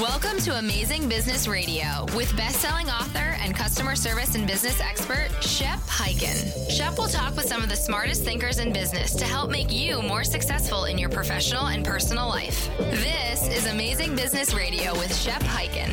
Welcome to Amazing Business Radio with best-selling author and customer service and business expert Shep Hyken. Shep will talk with some of the smartest thinkers in business to help make you more successful in your professional and personal life. This is Amazing Business Radio with Shep Hyken.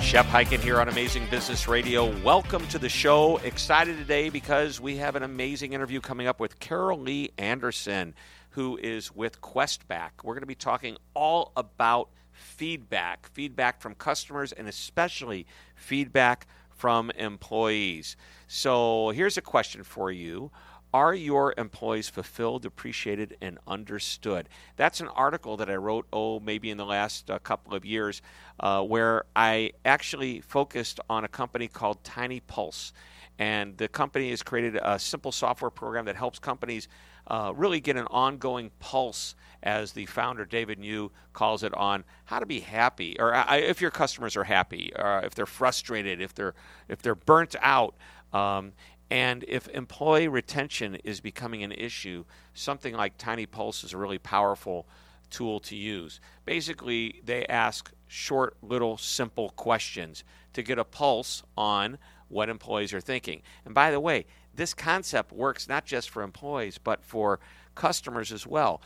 Shep Hyken here on Amazing Business Radio. Welcome to the show. Excited today because we have an amazing interview coming up with Carol Lee Anderson who is with Questback. We're going to be talking all about feedback, feedback from customers, and especially feedback from employees. So here's a question for you. Are your employees fulfilled, appreciated, and understood? That's an article that I wrote, oh, maybe in the last uh, couple of years, uh, where I actually focused on a company called Tiny Pulse. And the company has created a simple software program that helps companies uh, really get an ongoing pulse, as the founder David Niu calls it, on how to be happy, or uh, if your customers are happy, or if they're frustrated, if they're if they're burnt out. Um, and if employee retention is becoming an issue, something like Tiny Pulse is a really powerful tool to use. Basically, they ask short, little, simple questions to get a pulse on what employees are thinking. And by the way, this concept works not just for employees, but for customers as well.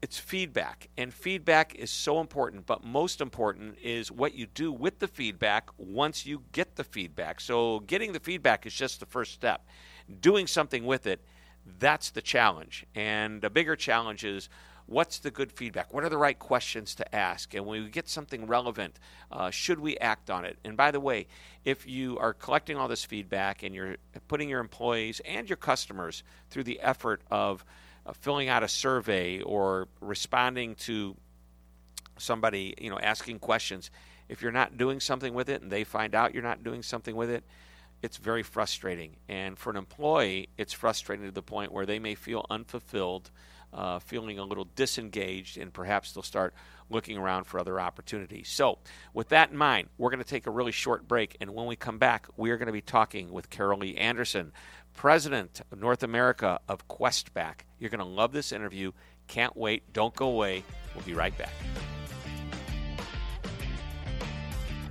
It's feedback, and feedback is so important, but most important is what you do with the feedback once you get the feedback. So, getting the feedback is just the first step. Doing something with it, that's the challenge. And a bigger challenge is what's the good feedback? What are the right questions to ask? And when we get something relevant, uh, should we act on it? And by the way, if you are collecting all this feedback and you're putting your employees and your customers through the effort of uh, filling out a survey or responding to somebody, you know, asking questions, if you're not doing something with it and they find out you're not doing something with it, it's very frustrating. And for an employee, it's frustrating to the point where they may feel unfulfilled uh, feeling a little disengaged, and perhaps they'll start looking around for other opportunities. So, with that in mind, we're going to take a really short break, and when we come back, we are going to be talking with Carol Lee Anderson, President of North America of Questback. You're going to love this interview. Can't wait. Don't go away. We'll be right back.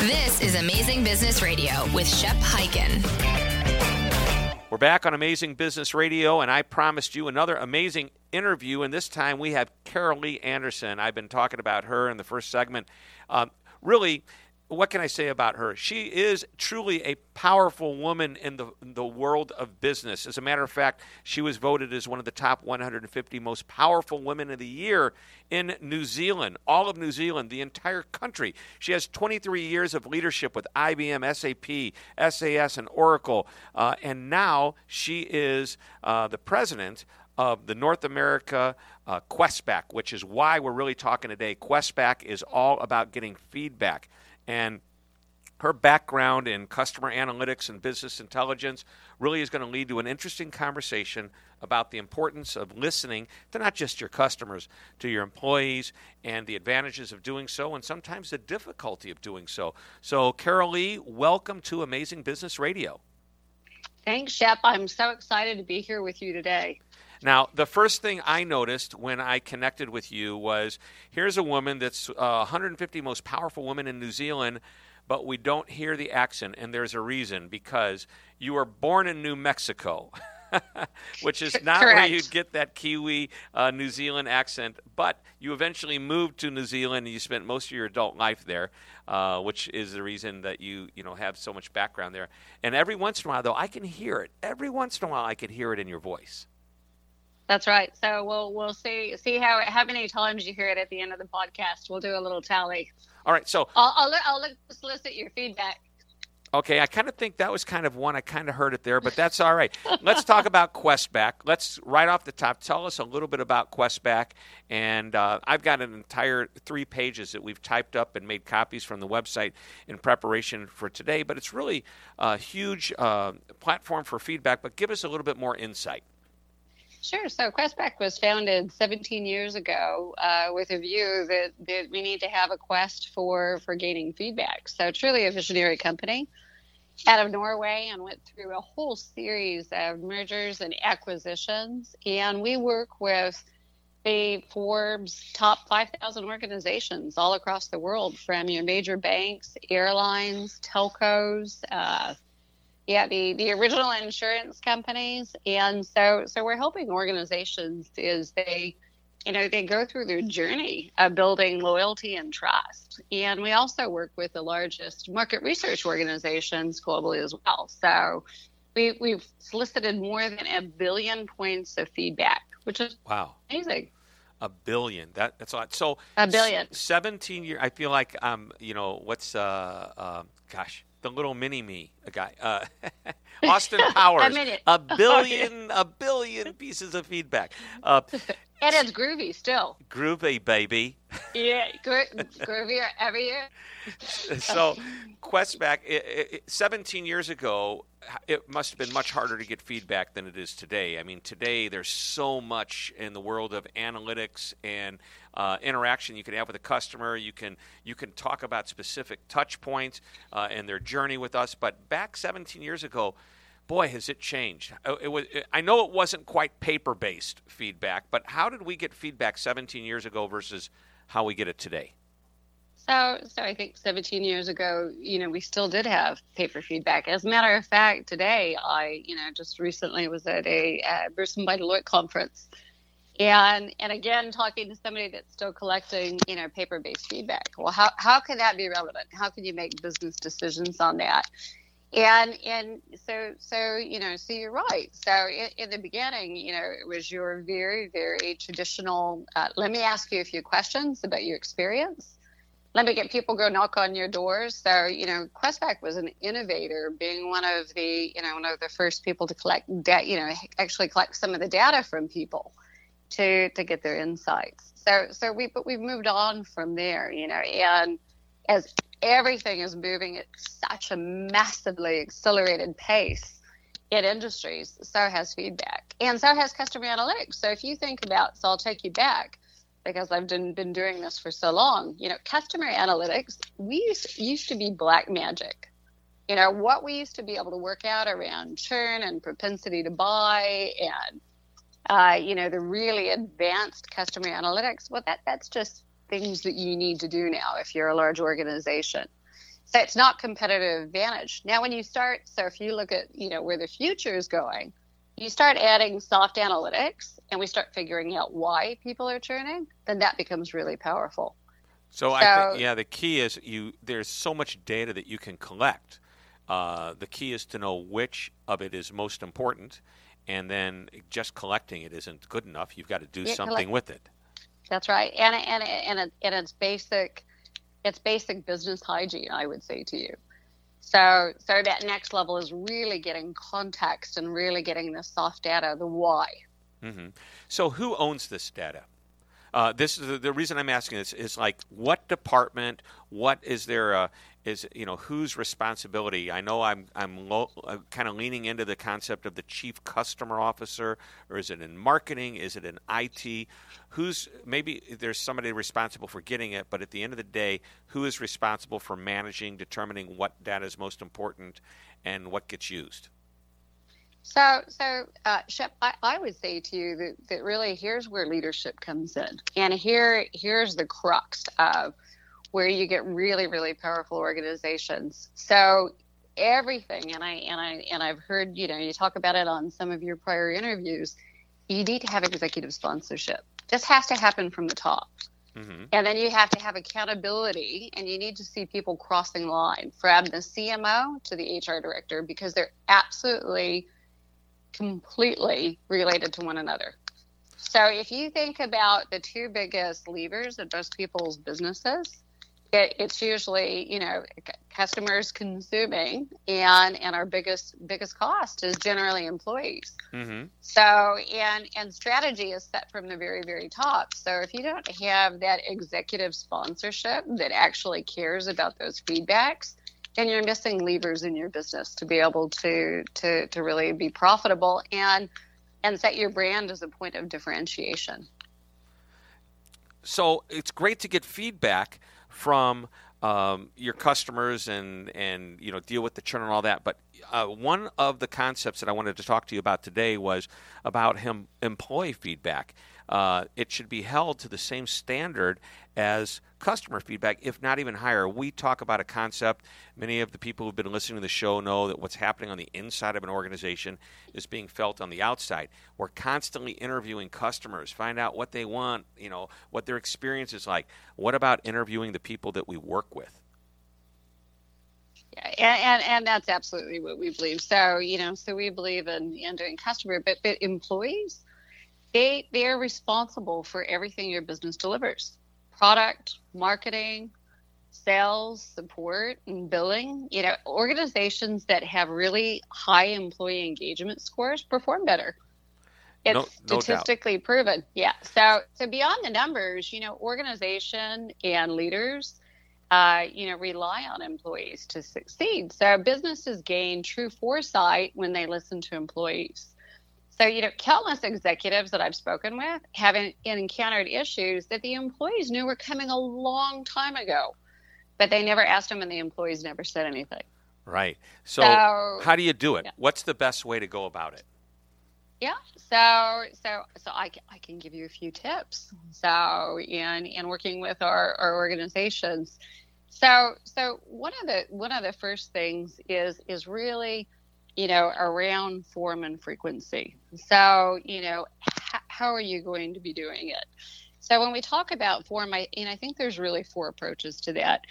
This is Amazing Business Radio with Shep Hyken. We're back on Amazing Business Radio, and I promised you another amazing interview. And this time we have Carol Lee Anderson. I've been talking about her in the first segment. Um, really, what can I say about her? She is truly a powerful woman in the, in the world of business. As a matter of fact, she was voted as one of the top 150 most powerful women of the year in New Zealand, all of New Zealand, the entire country. She has 23 years of leadership with IBM, SAP, SAS, and Oracle. Uh, and now she is uh, the president of the North America uh, Questback, which is why we're really talking today. Questback is all about getting feedback. And her background in customer analytics and business intelligence really is going to lead to an interesting conversation about the importance of listening to not just your customers, to your employees, and the advantages of doing so, and sometimes the difficulty of doing so. So, Carol Lee, welcome to Amazing Business Radio. Thanks, Shep. I'm so excited to be here with you today. Now, the first thing I noticed when I connected with you was here's a woman that's uh, 150 most powerful women in New Zealand, but we don't hear the accent, and there's a reason because you were born in New Mexico. which is not Correct. where you'd get that Kiwi uh, New Zealand accent. But you eventually moved to New Zealand and you spent most of your adult life there, uh, which is the reason that you you know have so much background there. And every once in a while, though, I can hear it. Every once in a while, I can hear it in your voice. That's right. So we'll we'll see see how how many times you hear it at the end of the podcast. We'll do a little tally. All right. So I'll I'll, I'll solicit your feedback. Okay, I kind of think that was kind of one. I kind of heard it there, but that's all right. Let's talk about Questback. Let's right off the top tell us a little bit about Questback. And uh, I've got an entire three pages that we've typed up and made copies from the website in preparation for today. But it's really a huge uh, platform for feedback. But give us a little bit more insight. Sure. So Questback was founded 17 years ago uh, with a view that, that we need to have a quest for for gaining feedback. So truly a visionary company out of Norway and went through a whole series of mergers and acquisitions. And we work with the Forbes top 5,000 organizations all across the world, from your major banks, airlines, telcos, uh, yeah, the, the original insurance companies. And so, so we're helping organizations is they, you know, they go through their journey of building loyalty and trust. And we also work with the largest market research organizations globally as well. So we, we've solicited more than a billion points of feedback, which is wow amazing. A billion. That that's a lot. So a billion. S- Seventeen years. I feel like um, you know, what's uh, uh, gosh, the little mini me, a guy, uh, Austin Powers, a billion, a billion pieces of feedback. Uh, and it's groovy still. Groovy, baby. Yeah, gro- groovier every year. so, Questback, it, it, 17 years ago, it must have been much harder to get feedback than it is today. I mean, today there's so much in the world of analytics and uh, interaction you can have with a customer. You can you can talk about specific touch points uh, and their journey with us. But back 17 years ago, boy, has it changed. Uh, it was, I know it wasn't quite paper based feedback, but how did we get feedback 17 years ago versus how we get it today? So, so I think 17 years ago, you know, we still did have paper feedback. As a matter of fact, today I, you know, just recently was at a uh, and by Deloitte conference, and and again talking to somebody that's still collecting, you know, paper-based feedback. Well, how how can that be relevant? How can you make business decisions on that? And and so so you know, so you're right. So in, in the beginning, you know, it was your very very traditional. Uh, let me ask you a few questions about your experience let me get people go knock on your doors. So, you know, Questback was an innovator, being one of the, you know, one of the first people to collect, da- you know, actually collect some of the data from people to to get their insights. So, so we, but we've moved on from there, you know, and as everything is moving at such a massively accelerated pace in industries, so has feedback, and so has customer analytics. So, if you think about, so I'll take you back because I've been, been doing this for so long. You know, customer analytics, we used, used to be black magic. You know, what we used to be able to work out around churn and propensity to buy and, uh, you know, the really advanced customer analytics, well, that, that's just things that you need to do now if you're a large organization. So it's not competitive advantage. Now, when you start, so if you look at, you know, where the future is going, you start adding soft analytics and we start figuring out why people are churning, then that becomes really powerful. So, so I think yeah, the key is you. There's so much data that you can collect. Uh, the key is to know which of it is most important, and then just collecting it isn't good enough. You've got to do something collect- with it. That's right, and and and it, and it's basic. It's basic business hygiene, I would say to you. So, so that next level is really getting context and really getting the soft data, the why. Mm-hmm. So, who owns this data? Uh, this is the, the, reason I'm asking this is like what department, what is there a, is you know whose responsibility? I know I'm I'm lo- uh, kind of leaning into the concept of the chief customer officer, or is it in marketing? Is it in IT? Who's maybe there's somebody responsible for getting it, but at the end of the day, who is responsible for managing, determining what data is most important, and what gets used? So, so uh, Shep, I, I, would say to you that, that really here's where leadership comes in, and here here's the crux of where you get really, really powerful organizations. So everything, and I and I and I've heard you know you talk about it on some of your prior interviews. You need to have executive sponsorship. This has to happen from the top. Mm-hmm. And then you have to have accountability, and you need to see people crossing the line from the CMO to the HR director because they're absolutely, completely related to one another. So if you think about the two biggest levers of most people's businesses, it, it's usually you know customers consuming and and our biggest biggest cost is generally employees. Mm-hmm. so and and strategy is set from the very very top. So if you don't have that executive sponsorship that actually cares about those feedbacks then you're missing levers in your business to be able to to to really be profitable and and set your brand as a point of differentiation. So it's great to get feedback from um, your customers and and you know deal with the churn and all that. But uh, one of the concepts that I wanted to talk to you about today was about him employee feedback. Uh, it should be held to the same standard as customer feedback, if not even higher. We talk about a concept. Many of the people who've been listening to the show know that what's happening on the inside of an organization is being felt on the outside. We're constantly interviewing customers, find out what they want, you know, what their experience is like. What about interviewing the people that we work with? Yeah, and, and, and that's absolutely what we believe. So, you know, so we believe in, in doing customer, but, but employees, they they are responsible for everything your business delivers. Product marketing sales support and billing. You know organizations that have really high employee engagement scores perform better. It's no, no statistically doubt. proven. Yeah. So so beyond the numbers you know organization and leaders uh, you know rely on employees to succeed so businesses gain true foresight when they listen to employees so, you know, countless executives that I've spoken with have encountered issues that the employees knew were coming a long time ago, but they never asked them and the employees never said anything. Right. So, so how do you do it? Yeah. What's the best way to go about it? Yeah. So, so, so I, I can give you a few tips. Mm-hmm. So, in in working with our, our organizations, so so one of the one of the first things is is really you know, around form and frequency. So, you know, h- how are you going to be doing it? So when we talk about form, I, and I think there's really four approaches to that.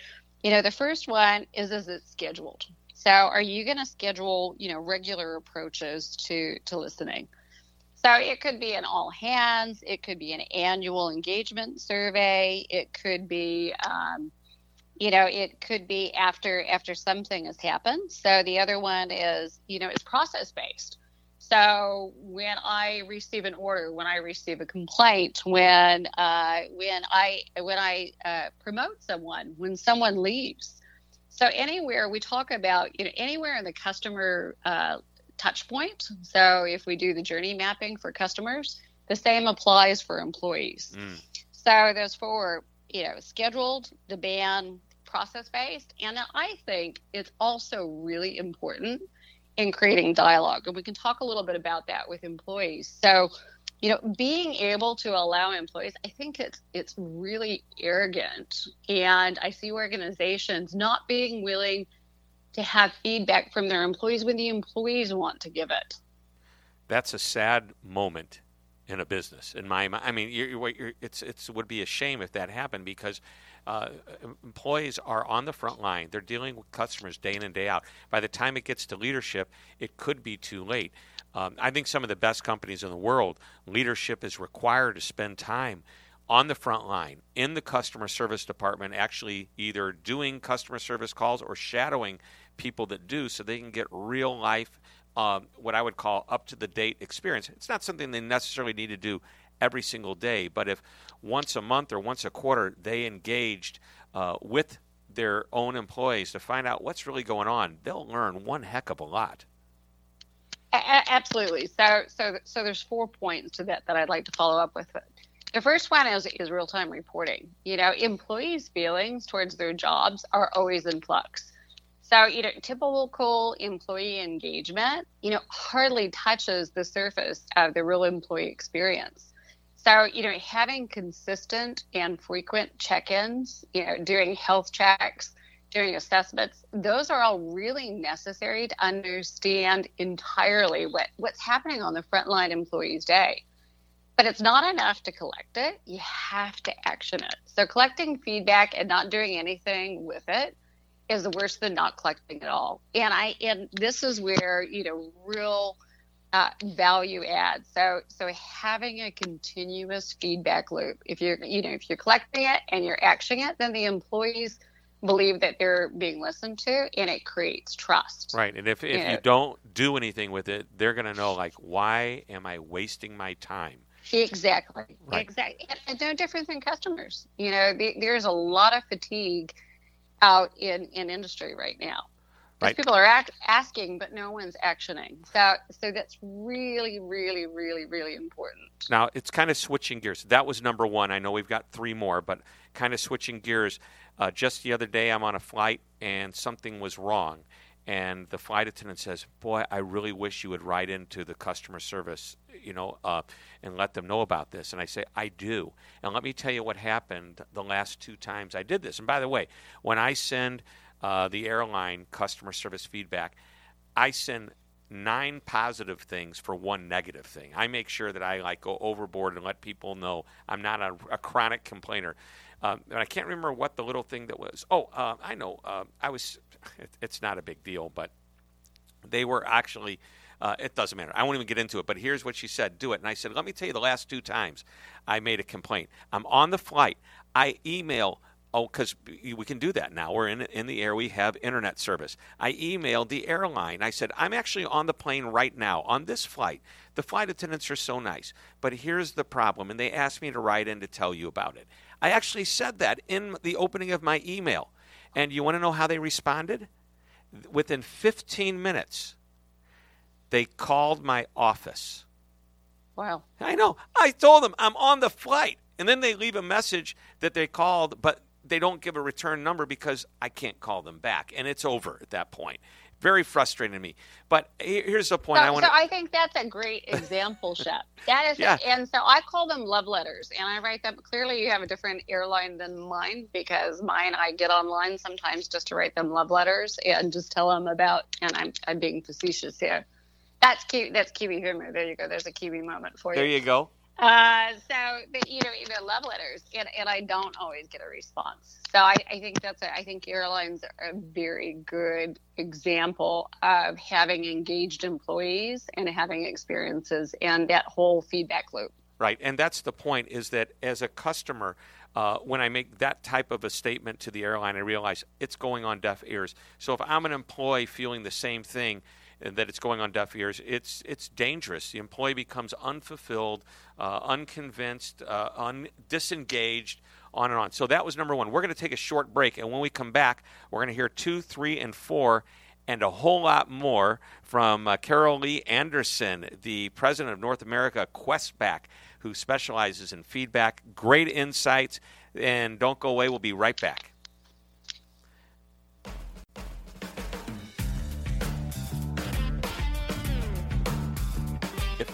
You know, the first one is is it scheduled? So are you going to schedule, you know, regular approaches to to listening? So it could be an all hands, it could be an annual engagement survey, it could be um, you know it could be after after something has happened. So the other one is you know it's process based so when i receive an order when i receive a complaint when uh, when i when i uh, promote someone when someone leaves. So anywhere we talk about you know anywhere in the customer uh, touch point so if we do the journey mapping for customers the same applies for employees mm. so those four you know scheduled demand process based. And I think it's also really important in creating dialogue. And we can talk a little bit about that with employees. So, you know, being able to allow employees, I think it's it's really arrogant. And I see organizations not being willing to have feedback from their employees when the employees want to give it. That's a sad moment in a business. In my, I mean, you're, you're, it's it's would be a shame if that happened because uh, employees are on the front line. They're dealing with customers day in and day out. By the time it gets to leadership, it could be too late. Um, I think some of the best companies in the world, leadership is required to spend time on the front line in the customer service department, actually either doing customer service calls or shadowing people that do so they can get real life, um, what I would call up to the date experience. It's not something they necessarily need to do every single day. But if once a month or once a quarter they engaged uh, with their own employees to find out what's really going on, they'll learn one heck of a lot. Absolutely. So, so, so there's four points to that that I'd like to follow up with. The first one is is real time reporting. You know, employees' feelings towards their jobs are always in flux. So, you know, typical employee engagement, you know, hardly touches the surface of the real employee experience. So, you know, having consistent and frequent check ins, you know, doing health checks, doing assessments, those are all really necessary to understand entirely what, what's happening on the frontline employee's day. But it's not enough to collect it, you have to action it. So, collecting feedback and not doing anything with it is worse than not collecting at all. And I and this is where, you know, real uh, value add. So so having a continuous feedback loop. If you're you know if you're collecting it and you're actioning it, then the employees believe that they're being listened to and it creates trust. Right. And if, if you, you don't do anything with it, they're going to know, like, why am I wasting my time? Exactly. Right. Exactly. And no different than customers. You know, the, there's a lot of fatigue out in, in industry right now. Right. People are act, asking, but no one's actioning. So, so that's really, really, really, really important. Now, it's kind of switching gears. That was number one. I know we've got three more, but kind of switching gears. Uh, just the other day, I'm on a flight and something was wrong. And the flight attendant says, "Boy, I really wish you would write into the customer service, you know, uh, and let them know about this." And I say, "I do." And let me tell you what happened the last two times I did this. And by the way, when I send uh, the airline customer service feedback, I send nine positive things for one negative thing. I make sure that I like go overboard and let people know I'm not a, a chronic complainer. Um, and I can't remember what the little thing that was. Oh, uh, I know. Uh, I was. It, it's not a big deal, but they were actually. Uh, it doesn't matter. I won't even get into it. But here's what she said: Do it. And I said, Let me tell you, the last two times I made a complaint. I'm on the flight. I email Oh, because we can do that now. We're in in the air. We have internet service. I emailed the airline. I said, "I'm actually on the plane right now on this flight. The flight attendants are so nice, but here's the problem." And they asked me to write in to tell you about it. I actually said that in the opening of my email. And you want to know how they responded? Within 15 minutes, they called my office. Wow. I know. I told them I'm on the flight. And then they leave a message that they called, but they don't give a return number because I can't call them back, and it's over at that point. Very frustrating to me. But here's the point. So I want. So I think that's a great example, Shep. That is, yeah. and so I call them love letters, and I write them. Clearly, you have a different airline than mine because mine I get online sometimes just to write them love letters and just tell them about. And I'm I'm being facetious here. That's Kiwi, that's Kiwi humor. There you go. There's a Kiwi moment for you. There you go. Uh, so the, you know even love letters and, and I don't always get a response. So I, I think that's a, I think airlines are a very good example of having engaged employees and having experiences and that whole feedback loop. Right, and that's the point is that as a customer, uh, when I make that type of a statement to the airline, I realize it's going on deaf ears. So if I'm an employee feeling the same thing, that it's going on deaf ears, it's it's dangerous. The employee becomes unfulfilled, uh, unconvinced, uh, un- disengaged, on and on. So that was number one. We're going to take a short break, and when we come back, we're going to hear two, three, and four. And a whole lot more from uh, Carol Lee Anderson, the president of North America Questback, who specializes in feedback. Great insights. And don't go away. We'll be right back.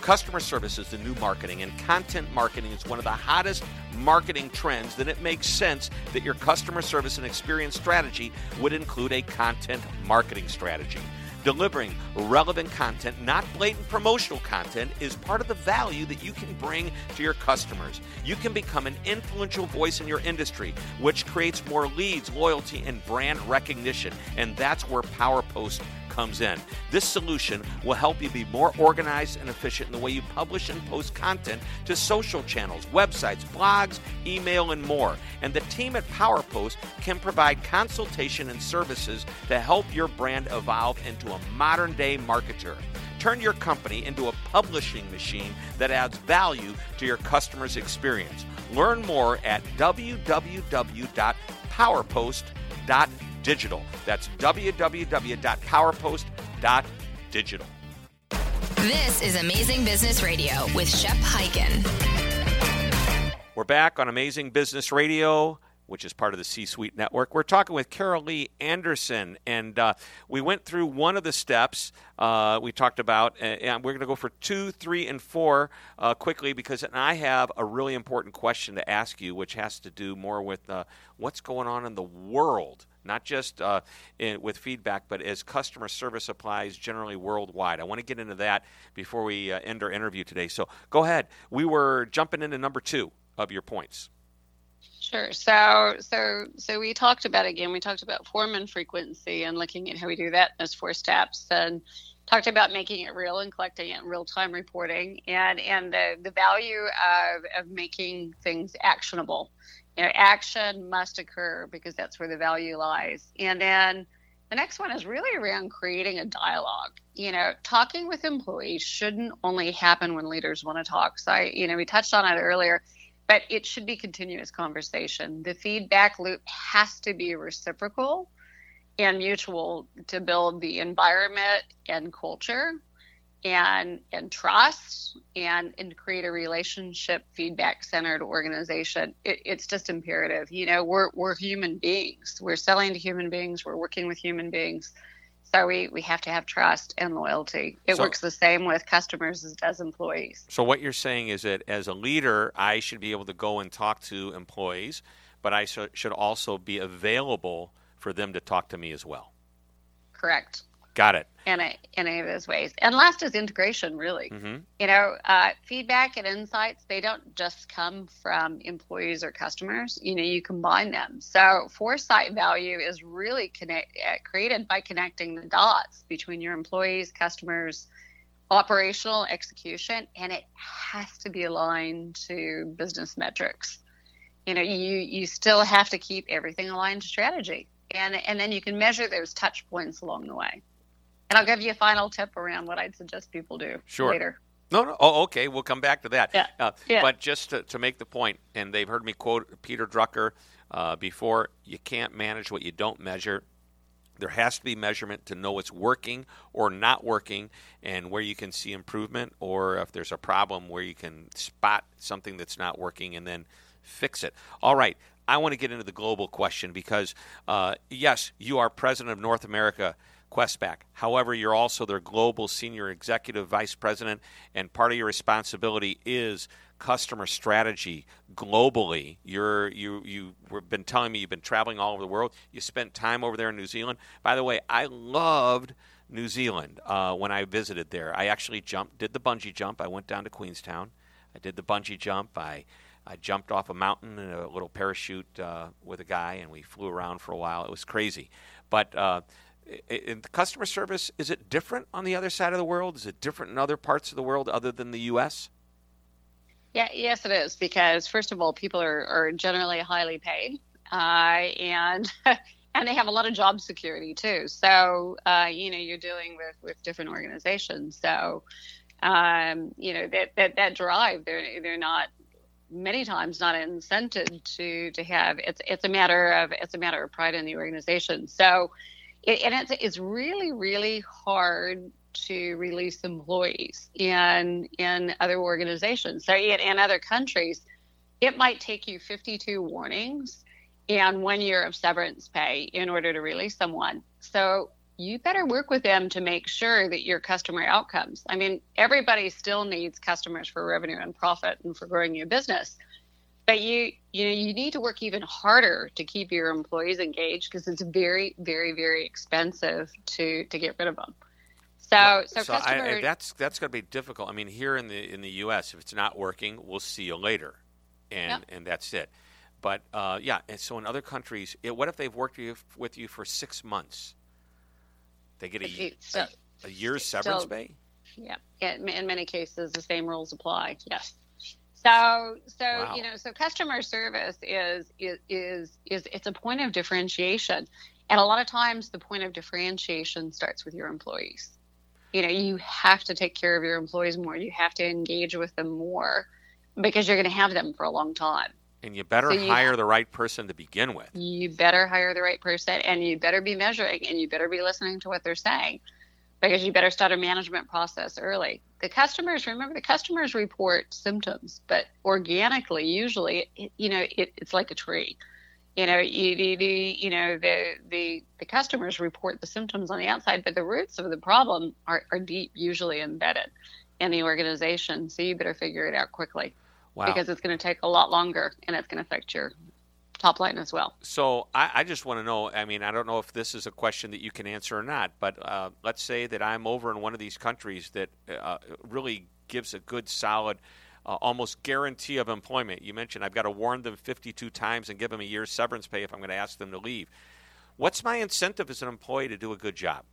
Customer service is the new marketing and content marketing is one of the hottest marketing trends, then it makes sense that your customer service and experience strategy would include a content marketing strategy. Delivering relevant content, not blatant promotional content, is part of the value that you can bring to your customers. You can become an influential voice in your industry, which creates more leads, loyalty, and brand recognition. And that's where PowerPost comes in. This solution will help you be more organized and efficient in the way you publish and post content to social channels, websites, blogs, email, and more. And the team at PowerPost can provide consultation and services to help your brand evolve into a modern day marketer. Turn your company into a publishing machine that adds value to your customers' experience. Learn more at www.powerpost.com digital. That's www.powerpost.digital. This is Amazing Business Radio with Shep Hyken. We're back on Amazing Business Radio which is part of the C Suite Network. We're talking with Carol Lee Anderson, and uh, we went through one of the steps uh, we talked about, and we're going to go for two, three, and four uh, quickly because I have a really important question to ask you, which has to do more with uh, what's going on in the world not just uh, in, with feedback, but as customer service applies generally worldwide. I want to get into that before we uh, end our interview today. So go ahead. We were jumping into number two of your points. Sure. So, so, so we talked about again. We talked about form and frequency, and looking at how we do that. Those four steps, and talked about making it real and collecting it in real time reporting, and and the the value of of making things actionable. You know, action must occur because that's where the value lies. And then the next one is really around creating a dialogue. You know, talking with employees shouldn't only happen when leaders want to talk. So, I, you know, we touched on it earlier but it should be continuous conversation. The feedback loop has to be reciprocal and mutual to build the environment and culture and and trust and and create a relationship feedback centered organization it, it's just imperative you know we're we're human beings we're selling to human beings we're working with human beings so we, we have to have trust and loyalty. It so, works the same with customers as it does employees. So what you're saying is that as a leader, I should be able to go and talk to employees, but I should also be available for them to talk to me as well. Correct. Got it. In, a, in any of those ways. And last is integration, really. Mm-hmm. You know, uh, feedback and insights, they don't just come from employees or customers. You know, you combine them. So foresight value is really connect, uh, created by connecting the dots between your employees, customers, operational execution, and it has to be aligned to business metrics. You know, you, you still have to keep everything aligned to strategy. And, and then you can measure those touch points along the way. And I'll give you a final tip around what I'd suggest people do sure. later. No, no. Oh, okay. We'll come back to that. Yeah. Uh, yeah. But just to, to, make the point, and they've heard me quote Peter Drucker uh, before you can't manage what you don't measure. There has to be measurement to know what's working or not working and where you can see improvement, or if there's a problem where you can spot something that's not working and then fix it. All right. I want to get into the global question because, uh, yes, you are president of North America. Questback. However, you're also their global senior executive vice president, and part of your responsibility is customer strategy globally. You're you you've been telling me you've been traveling all over the world. You spent time over there in New Zealand. By the way, I loved New Zealand uh, when I visited there. I actually jumped, did the bungee jump. I went down to Queenstown. I did the bungee jump. I I jumped off a mountain in a little parachute uh, with a guy, and we flew around for a while. It was crazy, but uh, in the customer service, is it different on the other side of the world? Is it different in other parts of the world other than the U.S.? Yeah, yes, it is because first of all, people are, are generally highly paid, uh, and and they have a lot of job security too. So uh, you know, you're dealing with with different organizations. So um, you know that that that drive, they're they're not many times not incented to to have. It's it's a matter of it's a matter of pride in the organization. So it, and it's, it's really, really hard to release employees in in other organizations. So in, in other countries, it might take you 52 warnings and one year of severance pay in order to release someone. So you better work with them to make sure that your customer outcomes. I mean, everybody still needs customers for revenue and profit and for growing your business but you you know you need to work even harder to keep your employees engaged because it's very very very expensive to to get rid of them so so, so customer... I, that's that's going to be difficult. I mean here in the in the us if it's not working we'll see you later. And and that's it. But uh, yeah and so in other countries it, what if they've worked with you, with you for six months? They get a, a, a year's severance pay? Yeah in many cases the same rules apply yes so, so wow. you know, so customer service is, is is is it's a point of differentiation, and a lot of times the point of differentiation starts with your employees. You know, you have to take care of your employees more. You have to engage with them more because you're going to have them for a long time. And you better so you, hire the right person to begin with. You better hire the right person, and you better be measuring, and you better be listening to what they're saying because you better start a management process early. The customers, remember, the customers report symptoms, but organically, usually, it, you know, it, it's like a tree. You know, you, you, you know, the, the the customers report the symptoms on the outside, but the roots of the problem are, are deep, usually embedded in the organization. So you better figure it out quickly. Wow. Because it's going to take a lot longer, and it's going to affect your top line as well. So I, I just want to know. I mean, I don't know if this is a question that you can answer or not, but uh, let's say that I'm over in one of these countries that uh, really gives a good, solid uh, almost guarantee of employment. You mentioned I've got to warn them 52 times and give them a year's severance pay if I'm going to ask them to leave. What's my incentive as an employee to do a good job?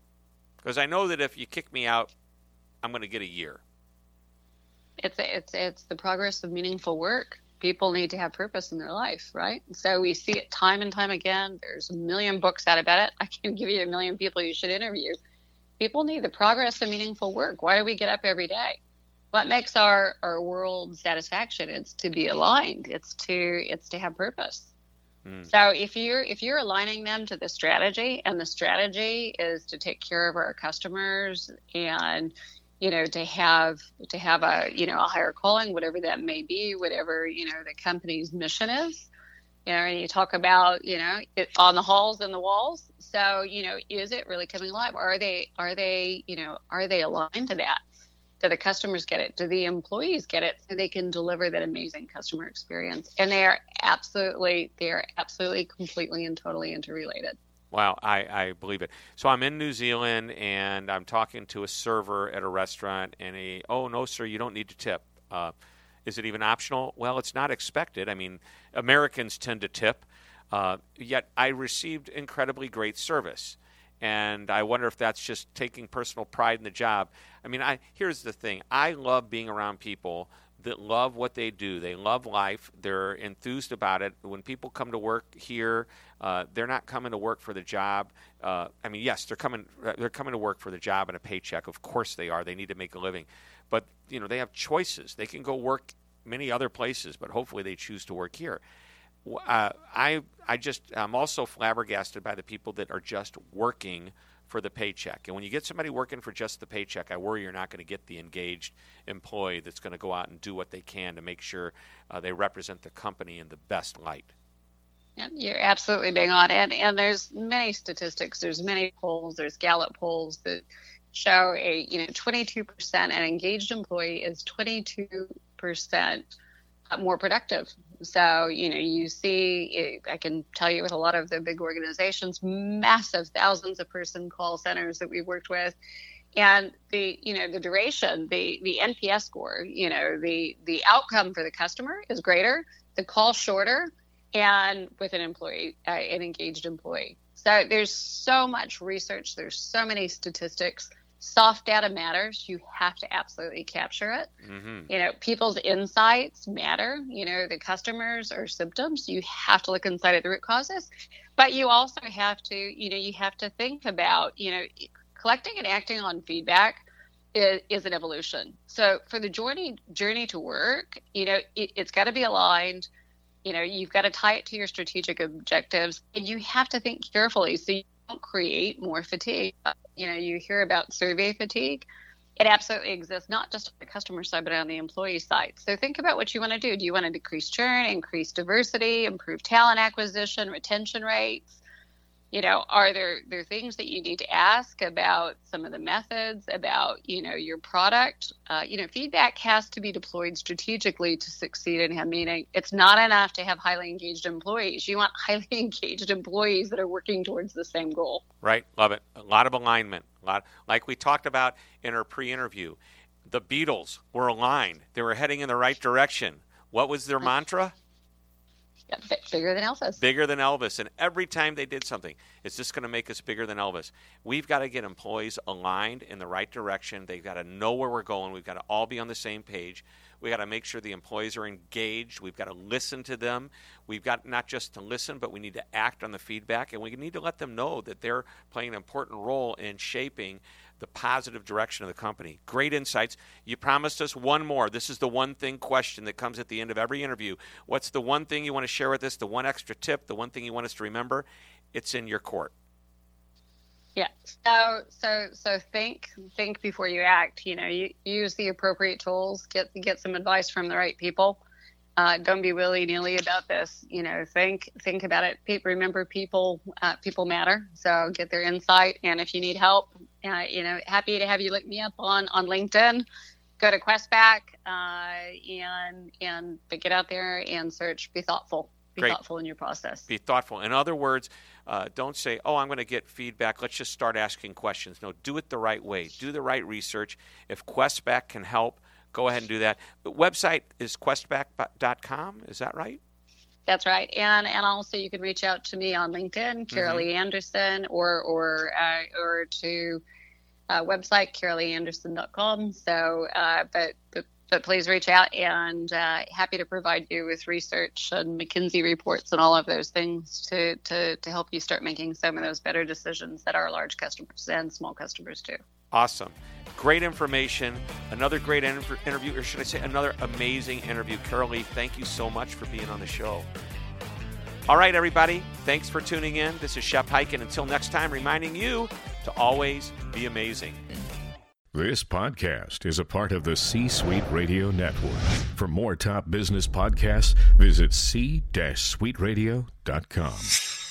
Because I know that if you kick me out, I'm going to get a year. It's it's it's the progress of meaningful work. People need to have purpose in their life, right? So we see it time and time again. There's a million books out about it. I can give you a million people you should interview. People need the progress of meaningful work. Why do we get up every day? What makes our, our world satisfaction? It's to be aligned. It's to it's to have purpose. Mm. So if you're if you're aligning them to the strategy, and the strategy is to take care of our customers and you know to have to have a you know a higher calling whatever that may be whatever you know the company's mission is. You know and you talk about you know it, on the halls and the walls. So you know is it really coming alive? Are they are they you know are they aligned to that? Do the customers get it? Do the employees get it? So they can deliver that amazing customer experience. And they are absolutely they are absolutely completely and totally interrelated Wow, I, I believe it. So I'm in New Zealand and I'm talking to a server at a restaurant, and he, oh no, sir, you don't need to tip. Uh, is it even optional? Well, it's not expected. I mean, Americans tend to tip, uh, yet I received incredibly great service, and I wonder if that's just taking personal pride in the job. I mean, I here's the thing: I love being around people that love what they do. They love life. They're enthused about it. When people come to work here, uh, they're not coming to work for the job. Uh, I mean, yes, they're coming. They're coming to work for the job and a paycheck. Of course, they are. They need to make a living, but you know, they have choices. They can go work many other places, but hopefully, they choose to work here. Uh, I I just I'm also flabbergasted by the people that are just working for the paycheck. And when you get somebody working for just the paycheck, I worry you're not going to get the engaged employee that's going to go out and do what they can to make sure uh, they represent the company in the best light. Yeah, you're absolutely bang on, and and there's many statistics. There's many polls. There's Gallup polls that show a you know 22% an engaged employee is 22% more productive. So, you know, you see, I can tell you with a lot of the big organizations, massive thousands of person call centers that we've worked with. And the, you know, the duration, the, the NPS score, you know, the, the outcome for the customer is greater, the call shorter, and with an employee, uh, an engaged employee. So there's so much research, there's so many statistics soft data matters. You have to absolutely capture it. Mm-hmm. You know, people's insights matter. You know, the customers or symptoms. You have to look inside at the root causes, but you also have to, you know, you have to think about, you know, collecting and acting on feedback is, is an evolution. So for the journey journey to work, you know, it, it's got to be aligned. You know, you've got to tie it to your strategic objectives, and you have to think carefully. So you don't create more fatigue. You know, you hear about survey fatigue. It absolutely exists, not just on the customer side, but on the employee side. So think about what you want to do. Do you want to decrease churn, increase diversity, improve talent acquisition, retention rates? You know are there there things that you need to ask about some of the methods about you know your product? Uh, you know feedback has to be deployed strategically to succeed and have meaning it's not enough to have highly engaged employees. You want highly engaged employees that are working towards the same goal. Right. Love it. A lot of alignment. A lot like we talked about in our pre-interview the beatles were aligned. They were heading in the right direction. What was their mantra bigger than Elvis. Bigger than Elvis. And every time they did something, it's just going to make us bigger than Elvis. We've got to get employees aligned in the right direction. They've got to know where we're going. We've got to all be on the same page. We've got to make sure the employees are engaged. We've got to listen to them. We've got not just to listen, but we need to act on the feedback. And we need to let them know that they're playing an important role in shaping the positive direction of the company. Great insights. You promised us one more. This is the one thing question that comes at the end of every interview. What's the one thing you want to share with us? The one extra tip, the one thing you want us to remember? It's in your court. Yeah. So so so think think before you act. You know, you use the appropriate tools. Get get some advice from the right people. Uh, don't be willy nilly about this. You know, think think about it. Remember, people uh, people matter. So get their insight, and if you need help, uh, you know, happy to have you look me up on on LinkedIn. Go to Questback uh, and and get out there and search. Be thoughtful. Be Great. thoughtful in your process. Be thoughtful. In other words, uh, don't say, "Oh, I'm going to get feedback. Let's just start asking questions." No, do it the right way. Do the right research. If Questback can help, go ahead and do that. The website is questback.com. Is that right? That's right, and and also you can reach out to me on LinkedIn, Carol mm-hmm. Anderson, or or uh, or to uh, website caroleeanderson.com. So, uh, but, but but please reach out and uh, happy to provide you with research and McKinsey reports and all of those things to, to, to help you start making some of those better decisions that our large customers and small customers do. Awesome. Great information. Another great interview, or should I say, another amazing interview. Carol Lee, thank you so much for being on the show. All right, everybody. Thanks for tuning in. This is Shep Hyken. Until next time, reminding you to always be amazing. This podcast is a part of the C Suite Radio Network. For more top business podcasts, visit c-suiteradio.com.